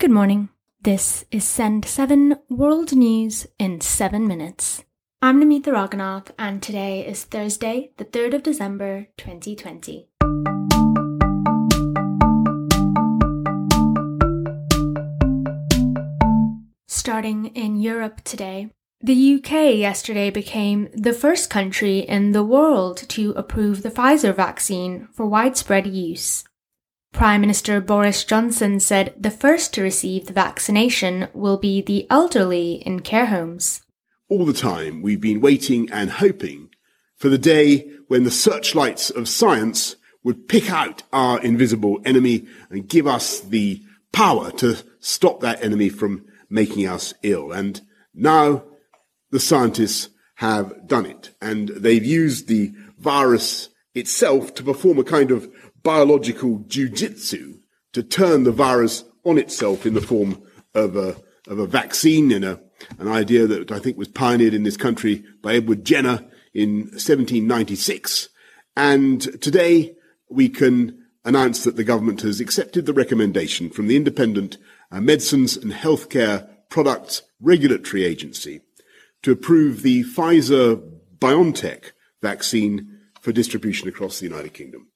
Good morning. This is Send 7 World News in 7 minutes. I'm Namita Raghunath, and today is Thursday, the 3rd of December, 2020. Starting in Europe today, the UK yesterday became the first country in the world to approve the Pfizer vaccine for widespread use. Prime Minister Boris Johnson said the first to receive the vaccination will be the elderly in care homes. All the time, we've been waiting and hoping for the day when the searchlights of science would pick out our invisible enemy and give us the power to stop that enemy from making us ill. And now the scientists have done it. And they've used the virus itself to perform a kind of biological jujitsu to turn the virus on itself in the form of a, of a vaccine and a, an idea that I think was pioneered in this country by Edward Jenner in 1796. And today we can announce that the government has accepted the recommendation from the Independent uh, Medicines and Healthcare Products Regulatory Agency to approve the Pfizer BioNTech vaccine for distribution across the United Kingdom.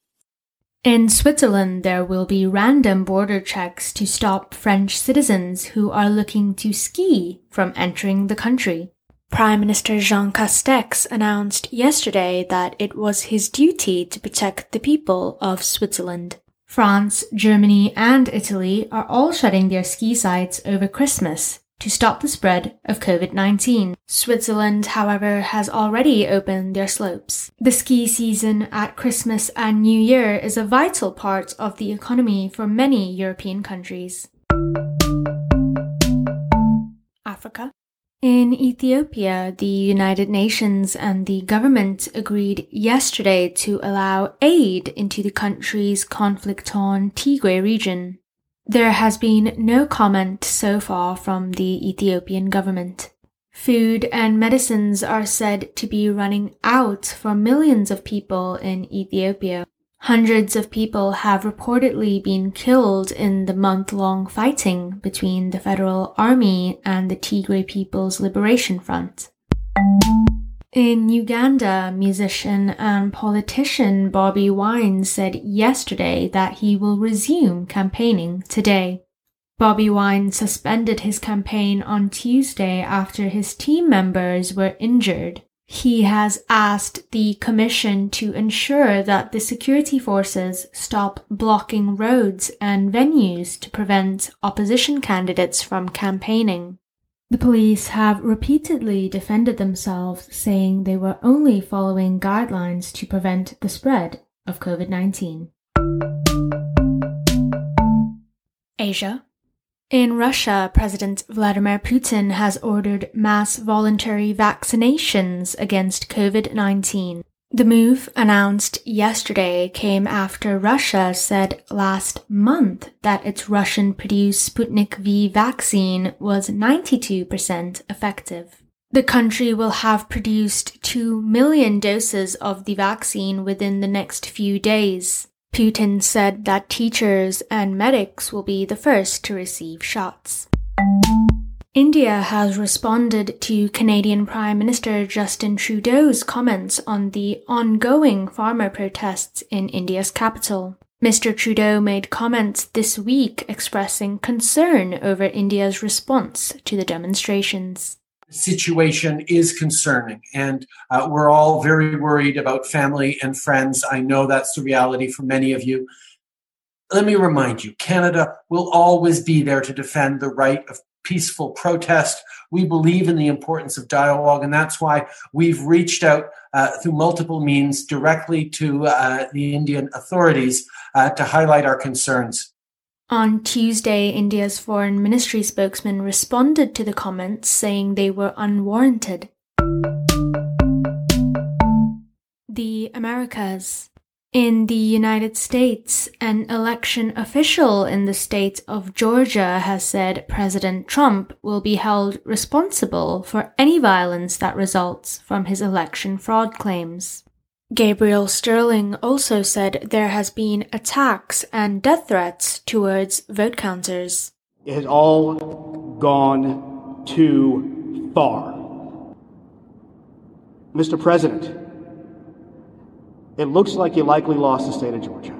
In Switzerland, there will be random border checks to stop French citizens who are looking to ski from entering the country. Prime Minister Jean Castex announced yesterday that it was his duty to protect the people of Switzerland. France, Germany, and Italy are all shutting their ski sites over Christmas to stop the spread of COVID-19. Switzerland, however, has already opened their slopes. The ski season at Christmas and New Year is a vital part of the economy for many European countries. Africa. In Ethiopia, the United Nations and the government agreed yesterday to allow aid into the country's conflict-torn Tigray region. There has been no comment so far from the Ethiopian government. Food and medicines are said to be running out for millions of people in Ethiopia. Hundreds of people have reportedly been killed in the month-long fighting between the federal army and the Tigray People's Liberation Front. In Uganda, musician and politician Bobby Wine said yesterday that he will resume campaigning today. Bobby Wine suspended his campaign on Tuesday after his team members were injured. He has asked the commission to ensure that the security forces stop blocking roads and venues to prevent opposition candidates from campaigning. The police have repeatedly defended themselves, saying they were only following guidelines to prevent the spread of COVID 19. Asia. In Russia, President Vladimir Putin has ordered mass voluntary vaccinations against COVID 19. The move announced yesterday came after Russia said last month that its Russian produced Sputnik V vaccine was 92% effective. The country will have produced 2 million doses of the vaccine within the next few days. Putin said that teachers and medics will be the first to receive shots. India has responded to Canadian Prime Minister Justin Trudeau's comments on the ongoing farmer protests in India's capital. Mr. Trudeau made comments this week expressing concern over India's response to the demonstrations. The situation is concerning, and uh, we're all very worried about family and friends. I know that's the reality for many of you. Let me remind you Canada will always be there to defend the right of peaceful protest. We believe in the importance of dialogue, and that's why we've reached out uh, through multiple means directly to uh, the Indian authorities uh, to highlight our concerns. On Tuesday, India's foreign ministry spokesman responded to the comments saying they were unwarranted. The Americas. In the United States, an election official in the state of Georgia has said President Trump will be held responsible for any violence that results from his election fraud claims. Gabriel Sterling also said there has been attacks and death threats towards vote counters. It has all gone too far. Mr. President, it looks like you likely lost the state of Georgia.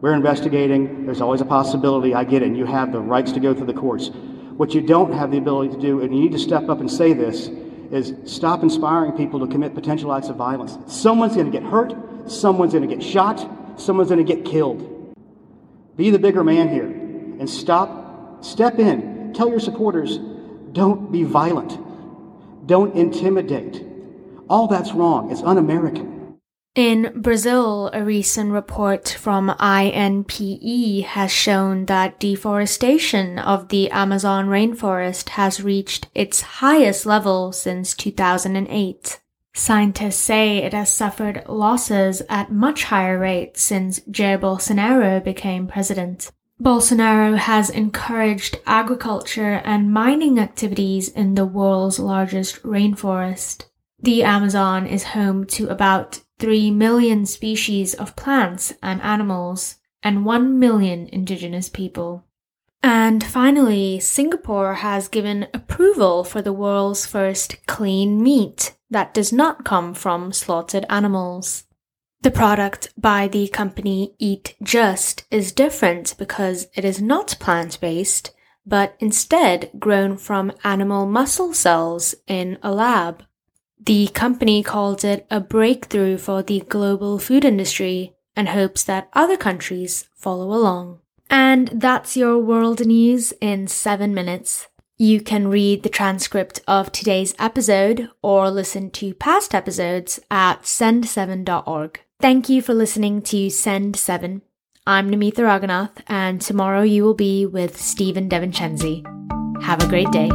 We're investigating. There's always a possibility. I get it. And You have the rights to go through the courts. What you don't have the ability to do, and you need to step up and say this, is stop inspiring people to commit potential acts of violence. Someone's going to get hurt. Someone's going to get shot. Someone's going to get killed. Be the bigger man here and stop, step in. Tell your supporters, don't be violent. Don't intimidate. All that's wrong. It's un American. In Brazil, a recent report from INPE has shown that deforestation of the Amazon rainforest has reached its highest level since 2008. Scientists say it has suffered losses at much higher rates since Jair Bolsonaro became president. Bolsonaro has encouraged agriculture and mining activities in the world's largest rainforest. The Amazon is home to about 3 million species of plants and animals, and 1 million indigenous people. And finally, Singapore has given approval for the world's first clean meat that does not come from slaughtered animals. The product by the company Eat Just is different because it is not plant based, but instead grown from animal muscle cells in a lab. The company calls it a breakthrough for the global food industry and hopes that other countries follow along. And that's your world news in seven minutes. You can read the transcript of today's episode or listen to past episodes at send7.org. Thank you for listening to Send 7. I'm Namitha Raghunath, and tomorrow you will be with Stephen DeVincenzi. Have a great day.